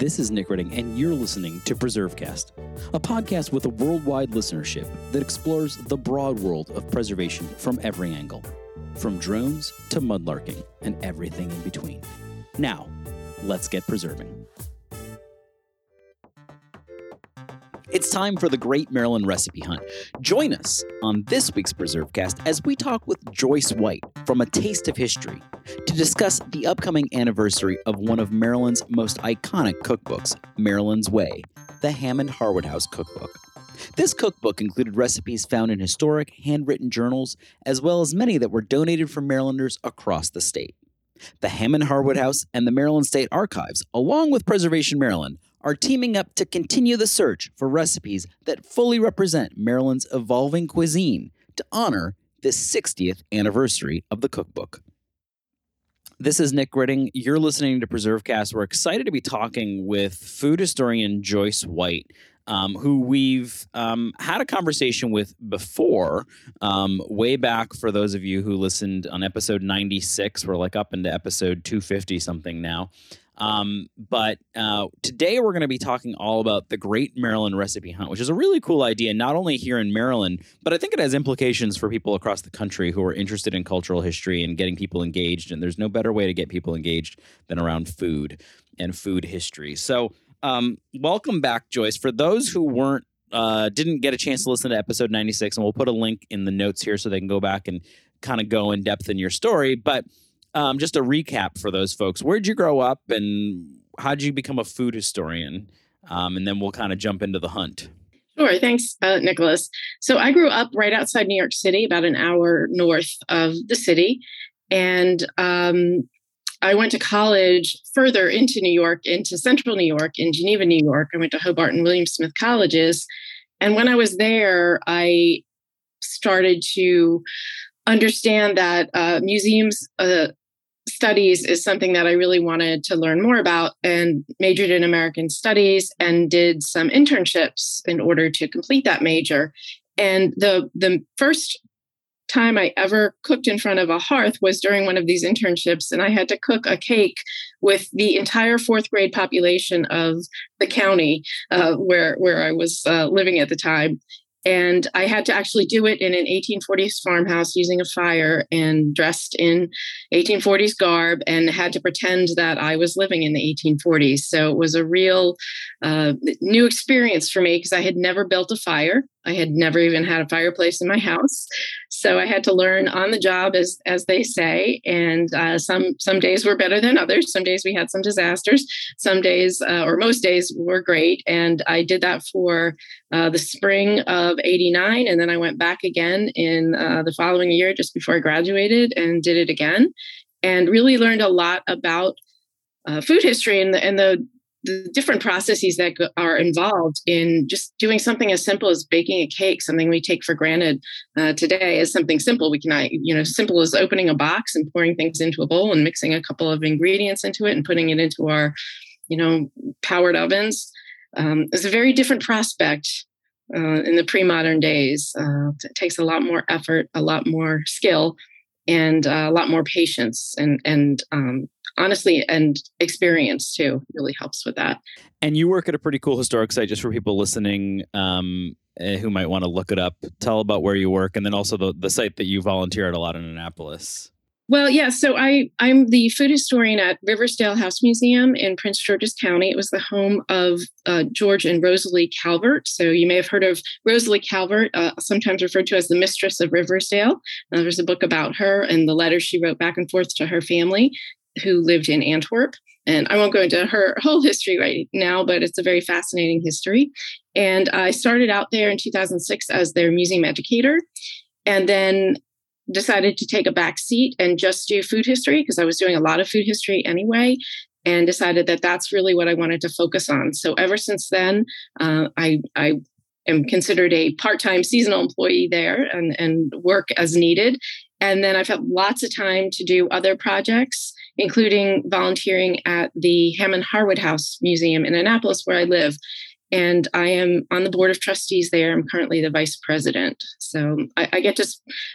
This is Nick Redding, and you're listening to PreserveCast, a podcast with a worldwide listenership that explores the broad world of preservation from every angle, from drones to mudlarking and everything in between. Now, let's get preserving. It's time for the Great Maryland Recipe Hunt. Join us on this week's PreserveCast as we talk with Joyce White from A Taste of History to discuss the upcoming anniversary of one of Maryland's most iconic cookbooks, Maryland's Way, the Hammond Harwood House Cookbook. This cookbook included recipes found in historic, handwritten journals, as well as many that were donated from Marylanders across the state. The Hammond Harwood House and the Maryland State Archives, along with Preservation Maryland, are teaming up to continue the search for recipes that fully represent Maryland's evolving cuisine to honor the 60th anniversary of the cookbook. This is Nick Redding. You're listening to PreserveCast. We're excited to be talking with food historian Joyce White, um, who we've um, had a conversation with before, um, way back for those of you who listened on episode 96. We're like up into episode 250 something now. Um, but uh, today we're going to be talking all about the Great Maryland Recipe Hunt, which is a really cool idea, not only here in Maryland, but I think it has implications for people across the country who are interested in cultural history and getting people engaged. And there's no better way to get people engaged than around food and food history. So, um, welcome back, Joyce. For those who weren't uh, didn't get a chance to listen to episode 96, and we'll put a link in the notes here so they can go back and kind of go in depth in your story. But um, just a recap for those folks. Where'd you grow up and how did you become a food historian? Um, and then we'll kind of jump into the hunt. Sure. Thanks, uh, Nicholas. So I grew up right outside New York City, about an hour north of the city. And um, I went to college further into New York, into central New York, in Geneva, New York. I went to Hobart and William Smith colleges. And when I was there, I started to understand that uh, museums uh, studies is something that I really wanted to learn more about and majored in American studies and did some internships in order to complete that major. And the the first time I ever cooked in front of a hearth was during one of these internships, and I had to cook a cake with the entire fourth grade population of the county uh, where where I was uh, living at the time. And I had to actually do it in an 1840s farmhouse using a fire and dressed in 1840s garb and had to pretend that I was living in the 1840s. So it was a real uh, new experience for me because I had never built a fire. I had never even had a fireplace in my house, so I had to learn on the job, as as they say. And uh, some some days were better than others. Some days we had some disasters. Some days, uh, or most days, were great. And I did that for uh, the spring of '89, and then I went back again in uh, the following year, just before I graduated, and did it again, and really learned a lot about uh, food history and the and the the different processes that are involved in just doing something as simple as baking a cake, something we take for granted uh, today, is something simple. We can, you know, simple as opening a box and pouring things into a bowl and mixing a couple of ingredients into it and putting it into our, you know, powered ovens. Um, a very different prospect uh, in the pre-modern days. Uh, it takes a lot more effort, a lot more skill, and uh, a lot more patience and and um, honestly and experience too really helps with that and you work at a pretty cool historic site just for people listening um, eh, who might want to look it up tell about where you work and then also the, the site that you volunteer at a lot in annapolis well, yeah. So I I'm the food historian at Riversdale House Museum in Prince George's County. It was the home of uh, George and Rosalie Calvert. So you may have heard of Rosalie Calvert, uh, sometimes referred to as the mistress of Riversdale. Uh, there's a book about her and the letters she wrote back and forth to her family who lived in Antwerp. And I won't go into her whole history right now, but it's a very fascinating history. And I started out there in 2006 as their museum educator, and then decided to take a back seat and just do food history because I was doing a lot of food history anyway. And decided that that's really what I wanted to focus on. So ever since then, uh, I, I am considered a part-time seasonal employee there and, and work as needed. And then I've had lots of time to do other projects including volunteering at the Hammond Harwood House Museum in Annapolis, where I live. And I am on the board of trustees there. I'm currently the vice president. So I, I get to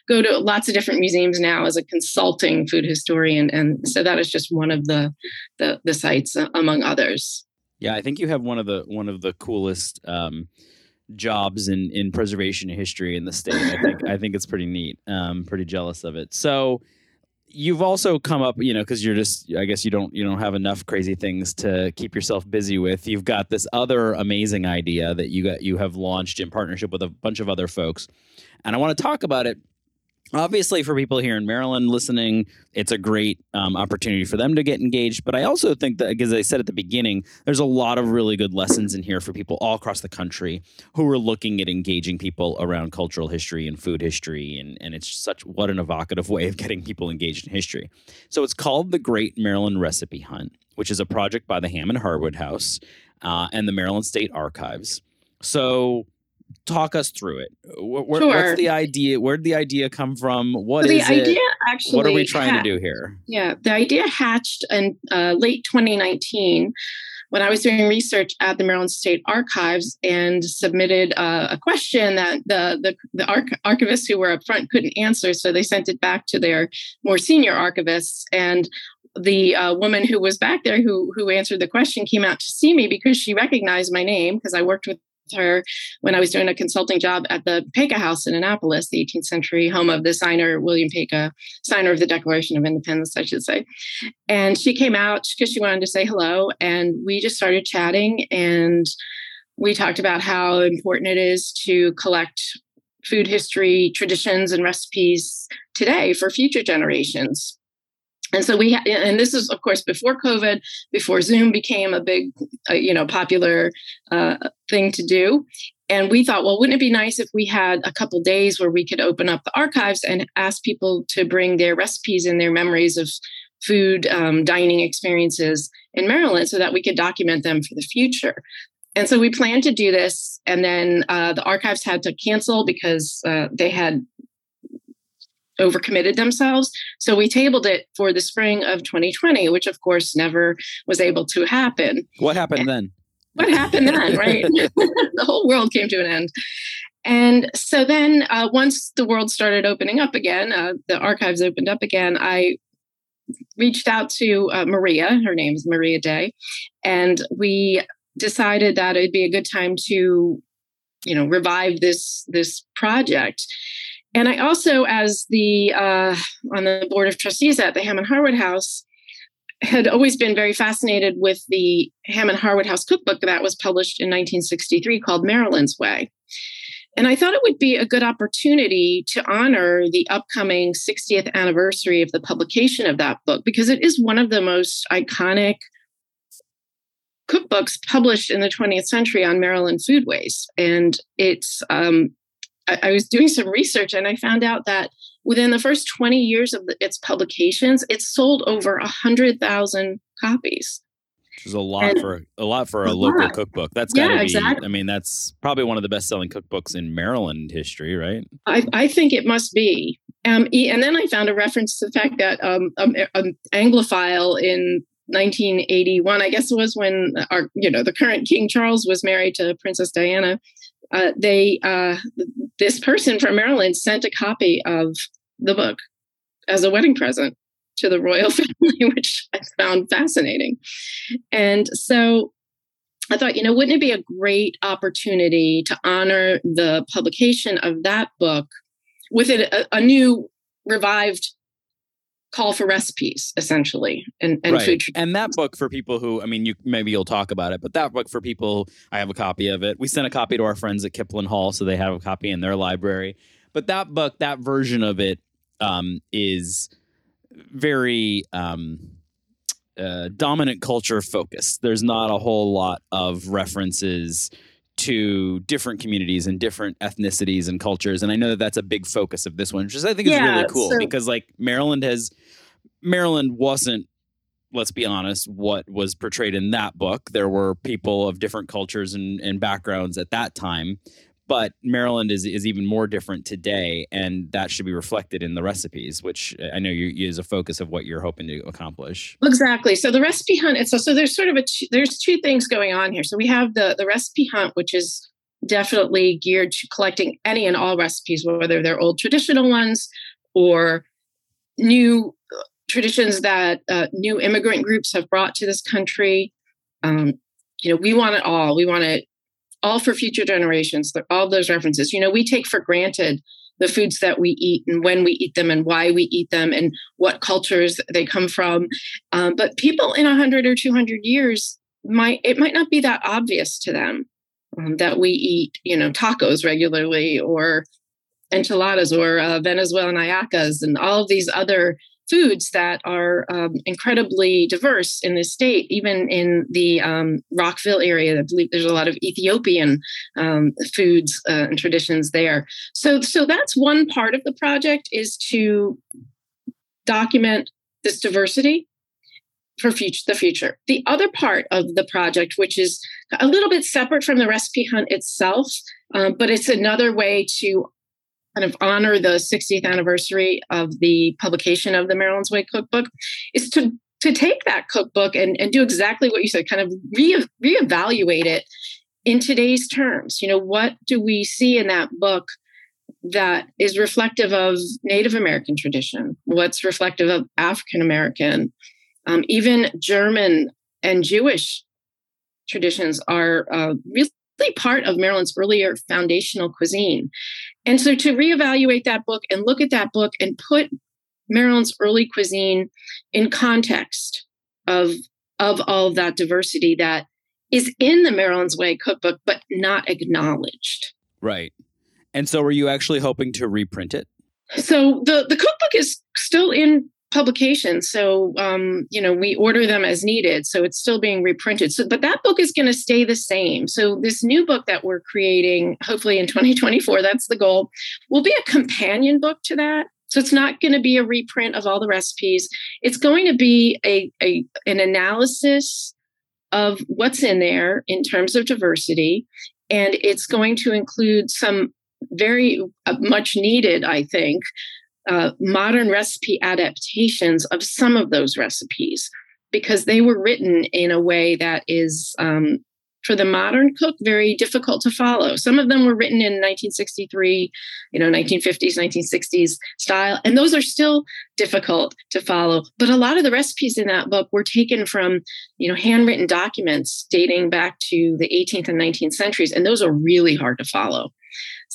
go to lots of different museums now as a consulting food historian. And so that is just one of the, the, the sites uh, among others. Yeah, I think you have one of the one of the coolest um, jobs in in preservation history in the state. I think I think it's pretty neat. Um, pretty jealous of it. So you've also come up, you know, because you're just I guess you don't you don't have enough crazy things to keep yourself busy with. You've got this other amazing idea that you got you have launched in partnership with a bunch of other folks, and I want to talk about it obviously for people here in maryland listening it's a great um, opportunity for them to get engaged but i also think that as i said at the beginning there's a lot of really good lessons in here for people all across the country who are looking at engaging people around cultural history and food history and, and it's such what an evocative way of getting people engaged in history. So it's called the great maryland recipe hunt which is a project by the hammond harwood house uh, and the maryland state archives. So talk us through it. Where, sure. What's the idea? Where did the idea come from? What so is the idea it? Actually, what are we trying ha- to do here? Yeah, the idea hatched in uh, late 2019 when I was doing research at the Maryland State Archives and submitted uh, a question that the the, the arch- archivists who were up front couldn't answer, so they sent it back to their more senior archivists and. The uh, woman who was back there who who answered the question came out to see me because she recognized my name because I worked with her when I was doing a consulting job at the Paca House in Annapolis, the 18th century home of the signer, William Paca, signer of the Declaration of Independence, I should say. And she came out because she wanted to say hello. And we just started chatting and we talked about how important it is to collect food history, traditions, and recipes today for future generations. And so we, ha- and this is of course before COVID, before Zoom became a big, uh, you know, popular uh, thing to do. And we thought, well, wouldn't it be nice if we had a couple days where we could open up the archives and ask people to bring their recipes and their memories of food um, dining experiences in Maryland so that we could document them for the future. And so we planned to do this, and then uh, the archives had to cancel because uh, they had overcommitted themselves. So we tabled it for the spring of 2020, which of course never was able to happen. What happened and then? What happened then, right? the whole world came to an end. And so then, uh, once the world started opening up again, uh, the archives opened up again, I reached out to uh, Maria, her name is Maria Day, and we decided that it'd be a good time to you know revive this this project and I also, as the uh, on the board of trustees at the Hammond Harwood House, had always been very fascinated with the Hammond Harwood House cookbook that was published in 1963 called Maryland's Way. And I thought it would be a good opportunity to honor the upcoming 60th anniversary of the publication of that book because it is one of the most iconic cookbooks published in the 20th century on Maryland foodways. And it's um, I, I was doing some research and I found out that within the first 20 years of the, its publications, it sold over 100,000 copies. Which is a lot and for a lot for a, a local lot. cookbook. That's got to yeah, be. Exactly. I mean, that's probably one of the best-selling cookbooks in Maryland history, right? I, I think it must be. Um, and then I found a reference to the fact that um, um, an Anglophile in 1981, I guess it was when our, you know, the current King Charles was married to Princess Diana uh, they uh, this person from Maryland sent a copy of the book as a wedding present to the royal family, which I found fascinating. And so I thought, you know, wouldn't it be a great opportunity to honor the publication of that book with a, a new revived call for recipes essentially and, and right. food and that book for people who i mean you maybe you'll talk about it but that book for people i have a copy of it. We sent a copy to our friends at kipling hall so they have a copy in their library. But that book that version of it um, is very um, uh, dominant culture focused. There's not a whole lot of references to different communities and different ethnicities and cultures. And I know that that's a big focus of this one, which is I think yeah, is really cool so- because like Maryland has Maryland wasn't let's be honest, what was portrayed in that book. There were people of different cultures and, and backgrounds at that time, but Maryland is is even more different today, and that should be reflected in the recipes, which I know you is a focus of what you're hoping to accomplish. Exactly. So the recipe hunt. It's so there's sort of a there's two things going on here. So we have the the recipe hunt, which is definitely geared to collecting any and all recipes, whether they're old traditional ones or new uh, traditions that uh, new immigrant groups have brought to this country. Um, you know, we want it all. We want it all for future generations. All those references. You know, we take for granted the foods that we eat and when we eat them and why we eat them and what cultures they come from. Um, but people in 100 or 200 years might it might not be that obvious to them um, that we eat you know tacos regularly or enchiladas or uh, Venezuelan hallacas and all of these other foods that are um, incredibly diverse in this state, even in the um, Rockville area. I believe there's a lot of Ethiopian um, foods uh, and traditions there. So, so that's one part of the project is to document this diversity for future, the future. The other part of the project, which is a little bit separate from the recipe hunt itself, um, but it's another way to kind of honor the 60th anniversary of the publication of the Maryland's Way cookbook is to to take that cookbook and, and do exactly what you said, kind of re, reevaluate it in today's terms. You know, what do we see in that book that is reflective of Native American tradition? What's reflective of African American? Um, even German and Jewish traditions are uh, really part of Maryland's earlier foundational cuisine. And so to reevaluate that book and look at that book and put Maryland's early cuisine in context of, of all of that diversity that is in the Maryland's Way cookbook, but not acknowledged. Right. And so were you actually hoping to reprint it? So the, the cookbook is still in publication so um, you know we order them as needed so it's still being reprinted. So but that book is going to stay the same. So this new book that we're creating hopefully in 2024 that's the goal will be a companion book to that. So it's not going to be a reprint of all the recipes. It's going to be a, a an analysis of what's in there in terms of diversity and it's going to include some very uh, much needed i think uh, modern recipe adaptations of some of those recipes because they were written in a way that is um, for the modern cook very difficult to follow. Some of them were written in 1963 you know 1950s 1960s style and those are still difficult to follow. But a lot of the recipes in that book were taken from you know handwritten documents dating back to the 18th and 19th centuries and those are really hard to follow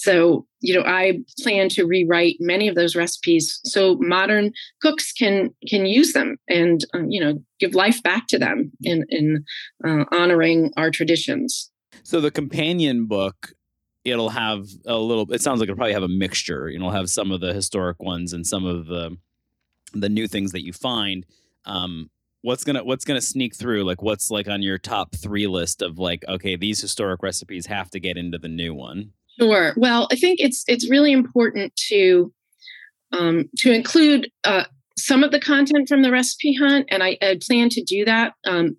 so, you know, I plan to rewrite many of those recipes so modern cooks can can use them and um, you know give life back to them in in uh, honoring our traditions. So the companion book it'll have a little it sounds like it'll probably have a mixture. You know have some of the historic ones and some of the the new things that you find. Um what's gonna what's gonna sneak through? Like what's like on your top three list of like okay these historic recipes have to get into the new one Sure. Well, I think it's it's really important to um, to include uh, some of the content from the recipe hunt, and I, I plan to do that. Um,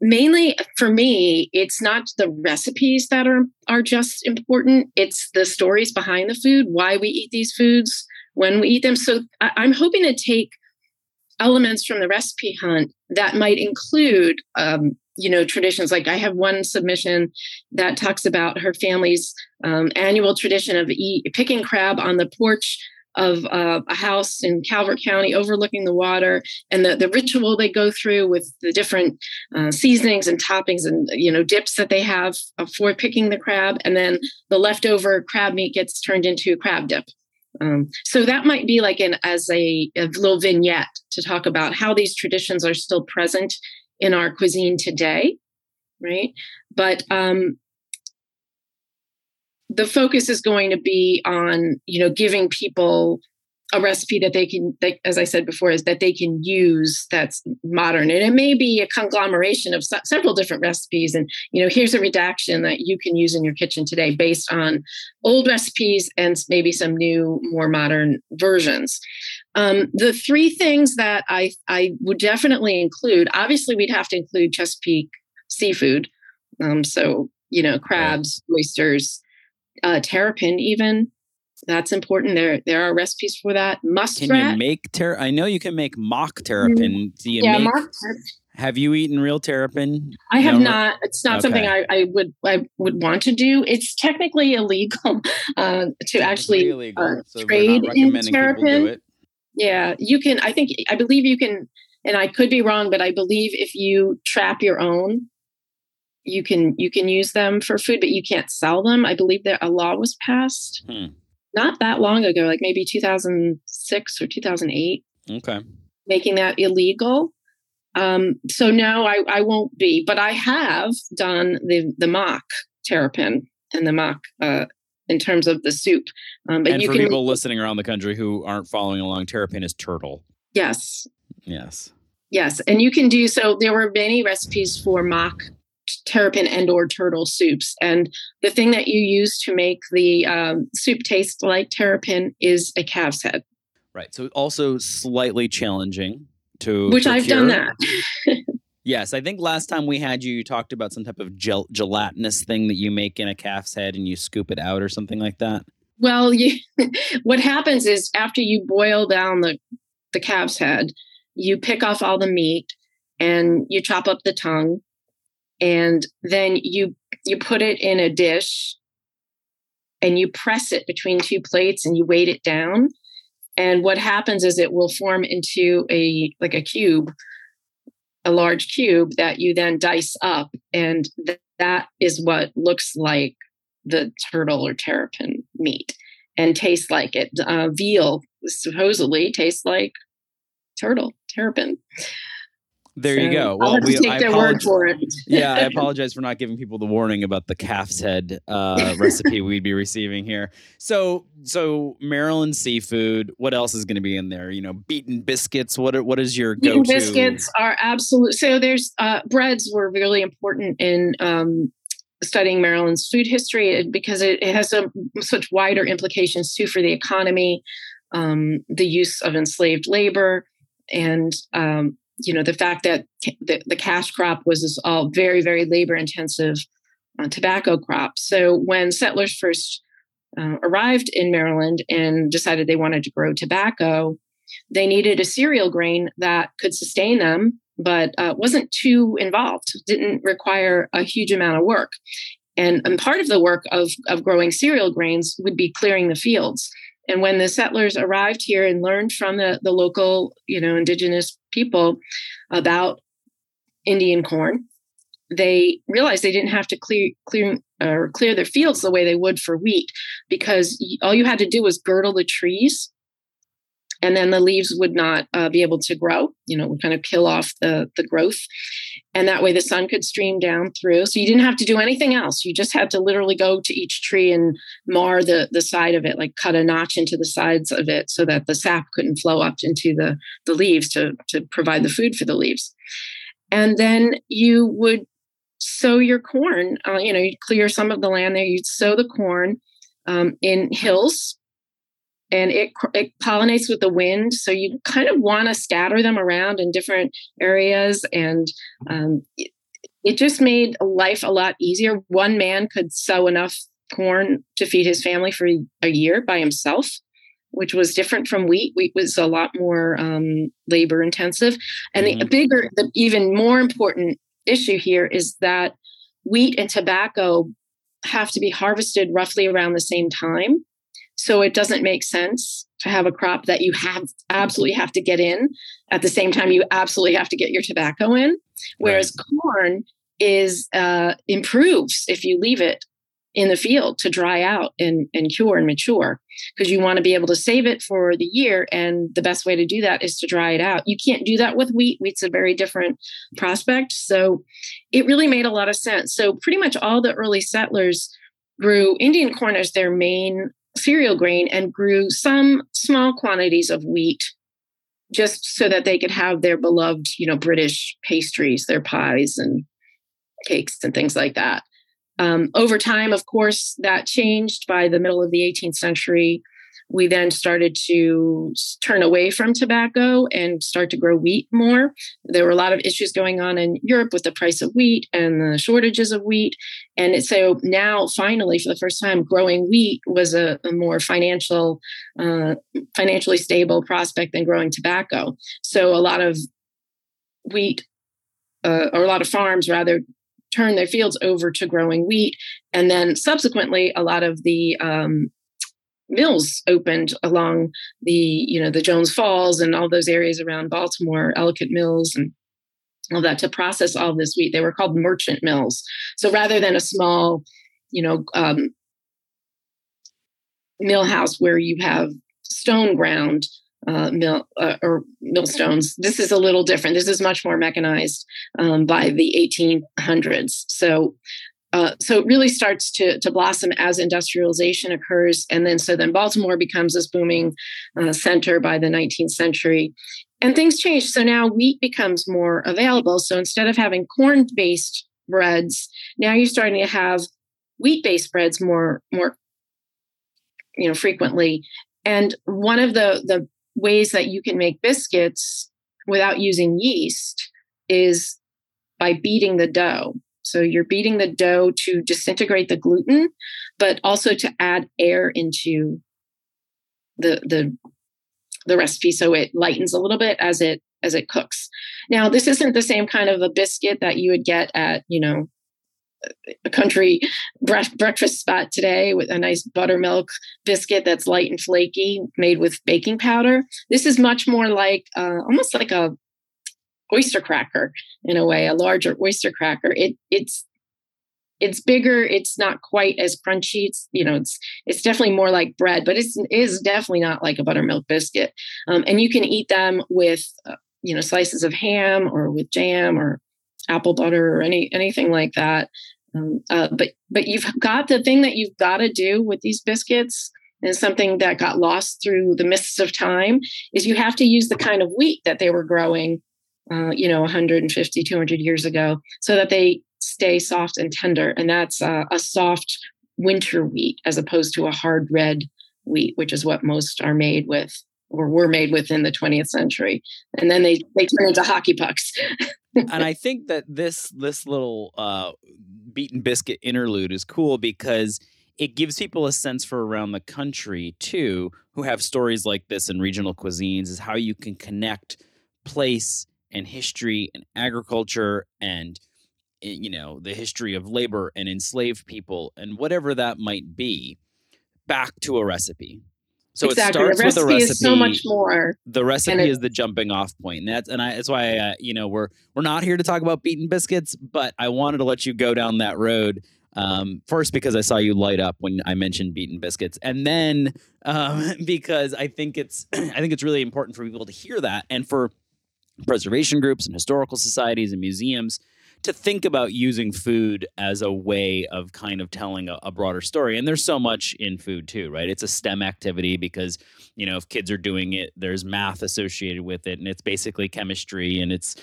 mainly for me, it's not the recipes that are are just important; it's the stories behind the food, why we eat these foods, when we eat them. So I, I'm hoping to take elements from the recipe hunt that might include um, you know traditions. Like i have one submission that talks about her family's um, annual tradition of picking crab on the porch of uh, a house in calvert county overlooking the water and the, the ritual they go through with the different uh, seasonings and toppings and you know dips that they have for picking the crab and then the leftover crab meat gets turned into crab dip. Um, so that might be like an as a, a little vignette to talk about how these traditions are still present in our cuisine today, right? But um, the focus is going to be on you know giving people a recipe that they can they, as i said before is that they can use that's modern. And it may be a conglomeration of several different recipes. And you know here's a redaction that you can use in your kitchen today based on old recipes and maybe some new more modern versions um, the three things that I, I would definitely include, obviously, we'd have to include Chesapeake seafood. Um, so, you know, crabs, oysters, uh, terrapin, even. That's important. There, there are recipes for that. Muskrat. Can you make ter? I know you can make mock terrapin. Do you yeah, make? mock have you eaten real terrapin? I have no, not. It's not okay. something I, I, would I would want to do. It's technically illegal uh, to actually uh, so trade in terrapin. Yeah, you can. I think, I believe you can, and I could be wrong, but I believe if you trap your own, you can you can use them for food, but you can't sell them. I believe that a law was passed hmm. not that long ago, like maybe 2006 or 2008. Okay, making that illegal. Um, so no, I, I won't be, but I have done the the mock terrapin and the mock uh, in terms of the soup. Um, but and you for can, people listening around the country who aren't following along, terrapin is turtle. Yes. Yes. Yes, and you can do so. There were many recipes for mock terrapin and or turtle soups, and the thing that you use to make the um, soup taste like terrapin is a calf's head. Right. So also slightly challenging to which procure. I've done that. yes, I think last time we had you, you talked about some type of gel- gelatinous thing that you make in a calf's head and you scoop it out or something like that. Well, you, what happens is after you boil down the the calf's head, you pick off all the meat and you chop up the tongue and then you you put it in a dish and you press it between two plates and you weight it down and what happens is it will form into a like a cube a large cube that you then dice up and th- that is what looks like the turtle or terrapin meat and tastes like it. Uh, veal supposedly tastes like turtle terrapin there so you go. Well, we, take I their word for it. yeah, I apologize for not giving people the warning about the calf's head uh, recipe we'd be receiving here. So, so Maryland seafood. What else is going to be in there? You know, beaten biscuits. What are, what is your go-to? Beaten biscuits are absolute. So there's uh, breads were really important in um, studying Maryland's food history because it, it has such wider implications too for the economy, um, the use of enslaved labor, and um, you know the fact that the, the cash crop was this all very very labor intensive uh, tobacco crop. So when settlers first uh, arrived in maryland and decided they wanted to grow tobacco they needed a cereal grain that could sustain them but uh, wasn't too involved didn't require a huge amount of work. And, and part of the work of, of growing cereal grains would be clearing the fields. And when the settlers arrived here and learned from the, the local, you know, indigenous people about Indian corn, they realized they didn't have to clear clear or clear their fields the way they would for wheat because all you had to do was girdle the trees and then the leaves would not uh, be able to grow you know would kind of kill off the the growth. And that way the sun could stream down through. So you didn't have to do anything else. You just had to literally go to each tree and mar the the side of it like cut a notch into the sides of it so that the sap couldn't flow up into the the leaves to to provide the food for the leaves. And then you would sow your corn uh, you know you clear some of the land there. You'd sow the corn um, in hills and it, it pollinates with the wind. So you kind of want to scatter them around in different areas. And um, it, it just made life a lot easier. One man could sow enough corn to feed his family for a year by himself, which was different from wheat. Wheat was a lot more um, labor intensive. And mm-hmm. the bigger, the even more important issue here is that wheat and tobacco have to be harvested roughly around the same time. So it doesn't make sense to have a crop that you have absolutely have to get in at the same time you absolutely have to get your tobacco in. Whereas right. corn is uh, improves if you leave it in the field to dry out and, and cure and mature because you want to be able to save it for the year and the best way to do that is to dry it out you can't do that with wheat wheat's a very different prospect so it really made a lot of sense so pretty much all the early settlers grew indian corn as their main cereal grain and grew some small quantities of wheat just so that they could have their beloved, you know, British pastries, their pies and cakes and things like that. Um, over time, of course, that changed by the middle of the 18th century we then started to turn away from tobacco and start to grow wheat more. There were a lot of issues going on in Europe with the price of wheat and the shortages of wheat. And so now, finally, for the first time, growing wheat was a, a more financial, uh, financially stable prospect than growing tobacco. So a lot of wheat, uh, or a lot of farms rather, turned their fields over to growing wheat. And then subsequently, a lot of the um, mills opened along the you know the Jones Falls and all those areas around Baltimore, Ellicott Mills and all that to process all this wheat. They were called merchant mills. So rather than a small, you know, um, mill house where you have stone ground uh, mill uh, or millstones. This is a little different. This is much more mechanized um, by the 1800s. So, uh, so it really starts to to blossom as industrialization occurs, and then so then Baltimore becomes this booming uh, center by the 19th century, and things change. So now wheat becomes more available. So instead of having corn based breads, now you're starting to have wheat based breads more more you know frequently and one of the the ways that you can make biscuits without using yeast is by beating the dough. So you're beating the dough to disintegrate the gluten, but also to add air into the the the recipe so it lightens a little bit as it as it cooks. Now, this isn't the same kind of a biscuit that you would get at, you know, a country breakfast spot today with a nice buttermilk biscuit that's light and flaky made with baking powder this is much more like uh, almost like a oyster cracker in a way a larger oyster cracker it it's it's bigger it's not quite as crunchy it's you know it's it's definitely more like bread but it's is definitely not like a buttermilk biscuit um, and you can eat them with uh, you know slices of ham or with jam or apple butter or any anything like that. Um, uh, but but you've got the thing that you've got to do with these biscuits and something that got lost through the mists of time is you have to use the kind of wheat that they were growing uh, you know 150 200 years ago so that they stay soft and tender and that's uh, a soft winter wheat as opposed to a hard red wheat which is what most are made with or were made within the 20th century. And then they they turn into hockey pucks. And I think that this this little uh, beaten biscuit interlude is cool because it gives people a sense for around the country too, who have stories like this in regional cuisines, is how you can connect place and history and agriculture and eh, you know the history of labor and enslaved people and whatever that might be back to a recipe so exactly. it starts with a recipe. Is so much more. The recipe is the jumping off point. And that's and I that's why uh, you know we're we're not here to talk about beaten biscuits, but I wanted to let you go down that road. Um, first because I saw you light up when I mentioned beaten biscuits, and then um, because I think it's I think it's really important for people to hear that, and for preservation groups and historical societies and museums to think about using food as a way of kind of telling a, a, broader story. And there's so much in food too, right? It's a STEM activity because, you know, if kids are doing it, there's math associated with it and it's basically chemistry and it's,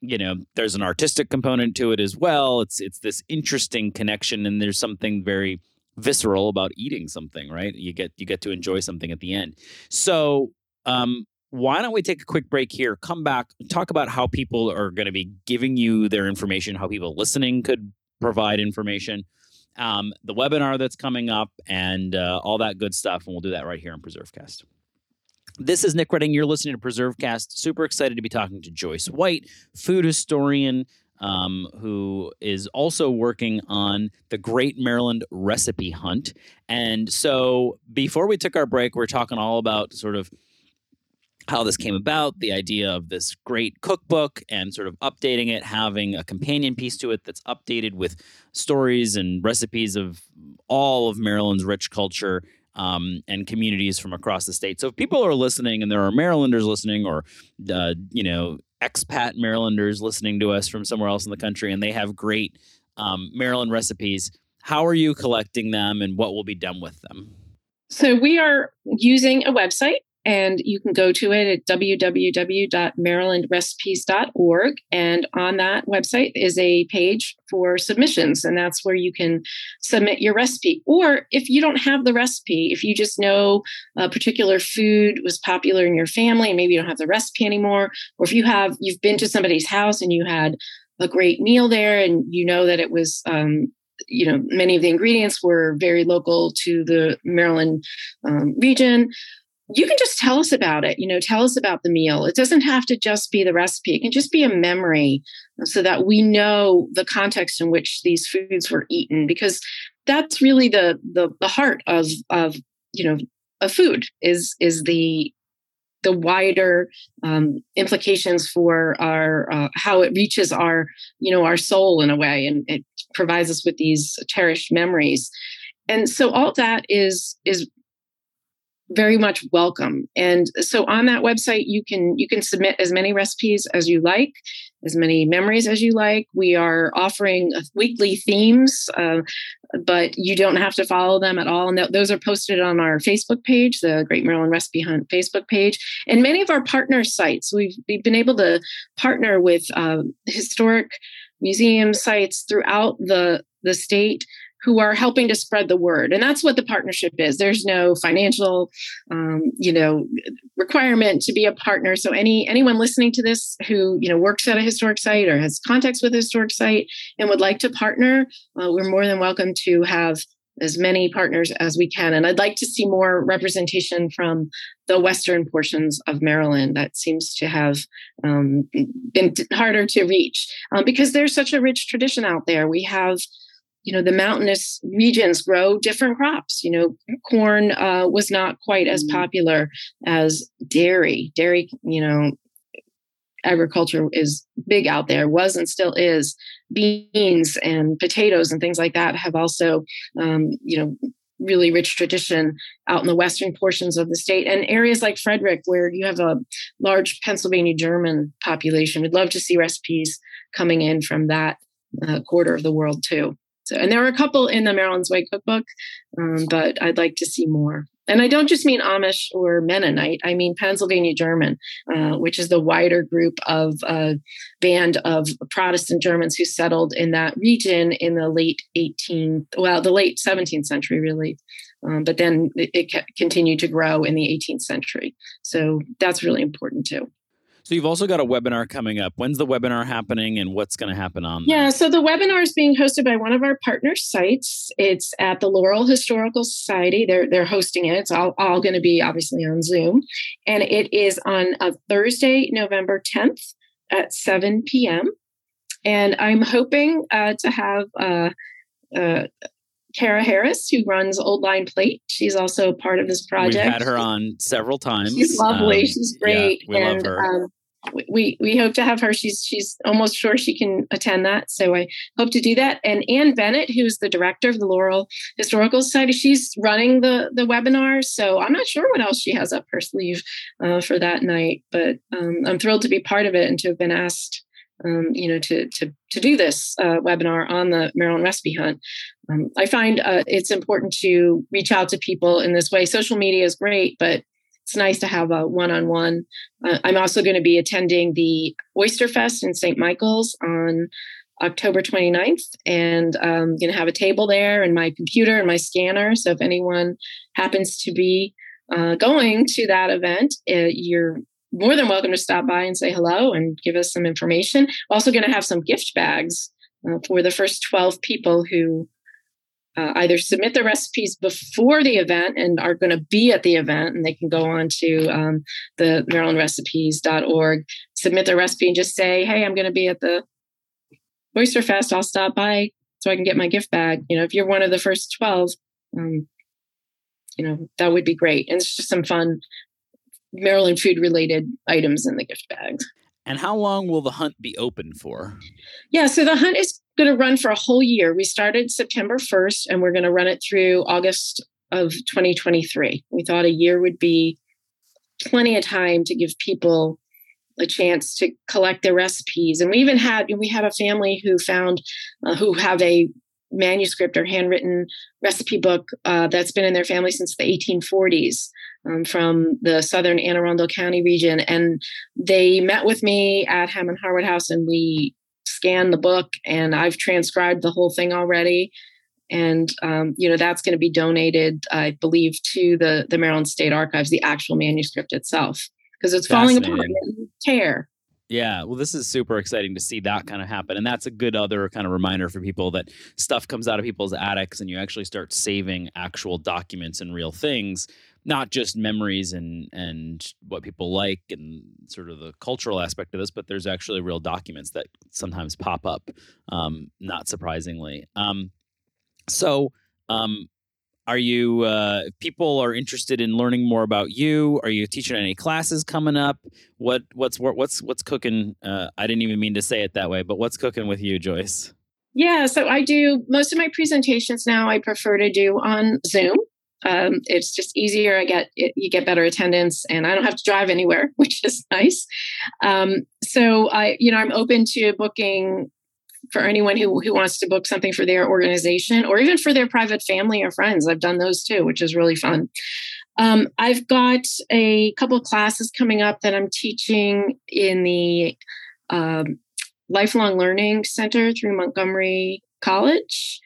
you know, there's an artistic component to it as well. It's it's this interesting connection and there's something very visceral about eating something, right? You get you get to enjoy something at the end. So um, why don't we take a quick break here, come back, talk about how people are going to be giving you their information, how people listening could provide information, um, the webinar that's coming up, and uh, all that good stuff. And we'll do that right here on PreserveCast. This is Nick Redding. You're listening to PreserveCast. Super excited to be talking to Joyce White, food historian, um, who is also working on the Great Maryland Recipe Hunt. And so before we took our break, we we're talking all about sort of how this came about, the idea of this great cookbook and sort of updating it, having a companion piece to it that's updated with stories and recipes of all of Maryland's rich culture um, and communities from across the state. So if people are listening and there are Marylanders listening or, uh, you know, expat Marylanders listening to us from somewhere else in the country and they have great um, Maryland recipes, how are you collecting them and what will be done with them? So we are using a website and you can go to it at www.marylandrecipes.org. And on that website is a page for submissions, and that's where you can submit your recipe. Or if you don't have the recipe, if you just know a particular food was popular in your family and maybe you don't have the recipe anymore, or if you have you've been to somebody's house and you had a great meal there and you know that it was um, you know many of the ingredients were very local to the maryland um, region you can just tell us about it. You know, tell us about the meal. It doesn't have to just be the recipe, it can just be a memory so that we know the context in which these foods were eaten, because that's really the the, the heart of of you know a food is is the the wider um, implications for our uh, how it reaches our you know our soul in a way and it provides us with these cherished memories and so all that is is very much welcome. And so on that website you can you can submit as many recipes as you like as many memories as you like. We are offering weekly themes uh, but you don't have to follow them at all. And th- those are posted on our facebook page the great maryland recipe hunt facebook page. And many of our partner sites we've, we've been able to partner with uh, historic museum sites throughout the the state who are helping to spread the word. And that's what the partnership is. There's no financial um, you know requirement to be a partner. So any anyone listening to this who you know works at a historic site or has contacts with a historic site and would like to partner uh, we're more than welcome to have as many partners as we can. And i'd like to see more representation from the western portions of maryland. That seems to have um, been harder to reach um, because there's such a rich tradition out there. We have you know the mountainous regions grow different crops you know corn uh, was not quite as mm-hmm. popular as dairy. Dairy you know agriculture is big out there was and still is. Beans and potatoes and things like that have also um, you know really rich tradition out in the western portions of the state and areas like frederick where you have a large pennsylvania german population. We'd love to see recipes coming in from that uh, quarter of the world too so, and there are a couple in the Maryland's Way cookbook, um, but I'd like to see more. And I don't just mean Amish or Mennonite. I mean Pennsylvania German, uh, which is the wider group of uh, band of Protestant Germans who settled in that region in the late 18th, well, the late 17th century, really. Um, but then it, it continued to grow in the 18th century. So that's really important too. So you've also got a webinar coming up. When's the webinar happening and what's going to happen on that? Yeah, so the webinar is being hosted by one of our partner sites. It's at the Laurel Historical Society. They're they're hosting it. It's all, all going to be obviously on Zoom. And it is on a Thursday, November 10th at 7 p.m. And I'm hoping uh, to have uh, uh, Kara Harris, who runs Old Line Plate. She's also part of this project. We've had her on several times. She's lovely. Um, She's great. Yeah, we and, love her. Um, we we hope to have her. She's she's almost sure she can attend that. So I hope to do that. And Ann Bennett, who's the director of the Laurel Historical Society, she's running the the webinar. So I'm not sure what else she has up her sleeve uh, for that night. But um, I'm thrilled to be part of it and to have been asked. Um, you know, to to to do this uh, webinar on the Maryland Recipe Hunt. Um, I find uh, it's important to reach out to people in this way. Social media is great, but it's nice to have a one-on-one. Uh, I'm also going to be attending the Oyster Fest in St. Michaels on October 29th, and I'm um, going to have a table there and my computer and my scanner. So if anyone happens to be uh, going to that event, uh, you're more than welcome to stop by and say hello and give us some information. We're also going to have some gift bags uh, for the first 12 people who uh, either submit the recipes before the event and are going to be at the event, and they can go on to um, the MarylandRecipes.org, submit their recipe, and just say, "Hey, I'm going to be at the Oyster Fest. I'll stop by so I can get my gift bag." You know, if you're one of the first twelve, um, you know that would be great, and it's just some fun Maryland food related items in the gift bags. And how long will the hunt be open for? Yeah, so the hunt is going to run for a whole year. We started September 1st and we're going to run it through August of 2023. We thought a year would be plenty of time to give people a chance to collect their recipes. And we even had we had a family who found uh, who have a manuscript or handwritten recipe book uh, that's been in their family since the 1840s um, from the southern Anne Arundel County region. And they met with me at Hammond Harwood House and we scanned the book and I've transcribed the whole thing already. And um, you know that's going to be donated, I believe, to the the Maryland State Archives, the actual manuscript itself, because it's falling apart tear. Yeah, well, this is super exciting to see that kind of happen. And that's a good other kind of reminder for people that stuff comes out of people's attics and you actually start saving actual documents and real things not just memories and and what people like and sort of the cultural aspect of this, but there's actually real documents that sometimes pop up, um, not surprisingly. Um, so um, are you uh, people are interested in learning more about you? Are you teaching any classes coming up? What what's what's what's cooking? Uh, I didn't even mean to say it that way, but what's cooking with you, Joyce? Yeah, so I do most of my presentations now. I prefer to do on Zoom. Um, it's just easier. I get it, you get better attendance, and I don't have to drive anywhere, which is nice. Um, so I, you know, I'm open to booking for anyone who who wants to book something for their organization or even for their private family or friends. I've done those too, which is really fun. Um, I've got a couple classes coming up that I'm teaching in the um, Lifelong Learning Center through Montgomery College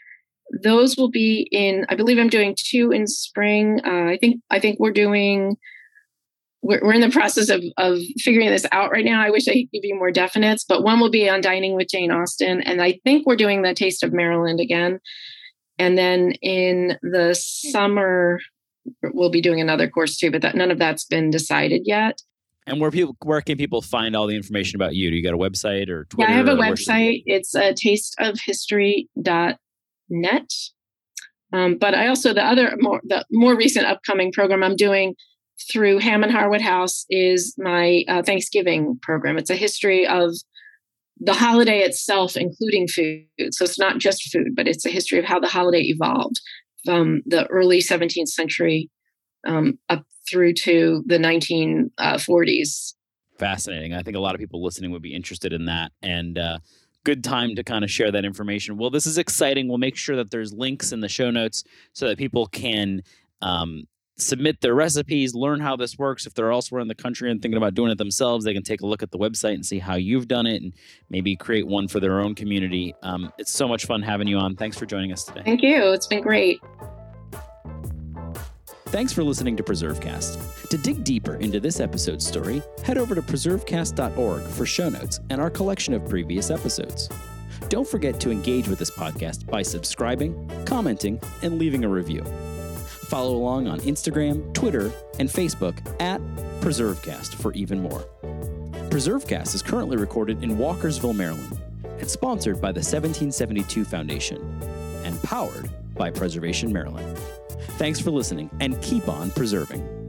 those will be in i believe i'm doing two in spring uh, i think i think we're doing we're, we're in the process of, of figuring this out right now i wish i could give you more definites but one will be on dining with jane austen and i think we're doing the taste of maryland again and then in the summer we'll be doing another course too but that none of that's been decided yet and where people where can people find all the information about you? Do you got a website or Twitter? Yeah, I have a website. It's a uh, tasteofhistory.com net. Um, but I also the other more the more recent upcoming program I'm doing through Hammond Harwood House is my uh, Thanksgiving program. It's a history of the holiday itself, including food. So it's not just food, but it's a history of how the holiday evolved from the early 17th century um, up through to the 1940s. Fascinating. I think a lot of people listening would be interested in that. And uh, good time to kind of share that information. Well, this is exciting. We'll make sure that there's links in the show notes so that people can um, submit their recipes, learn how this works. If they're elsewhere in the country and thinking about doing it themselves, they can take a look at the website and see how you've done it and maybe create one for their own community. Um, it's so much fun having you on. Thanks for joining us today. Thank you. It's been great. Thanks for listening to PreserveCast. To dig deeper into this episode's story, head over to preservecast.org for show notes and our collection of previous episodes. Don't forget to engage with this podcast by subscribing, commenting, and leaving a review. Follow along on Instagram, Twitter, and Facebook at PreserveCast for even more. PreserveCast is currently recorded in Walkersville, Maryland, and sponsored by the 1772 Foundation and powered by Preservation Maryland. Thanks for listening and keep on preserving.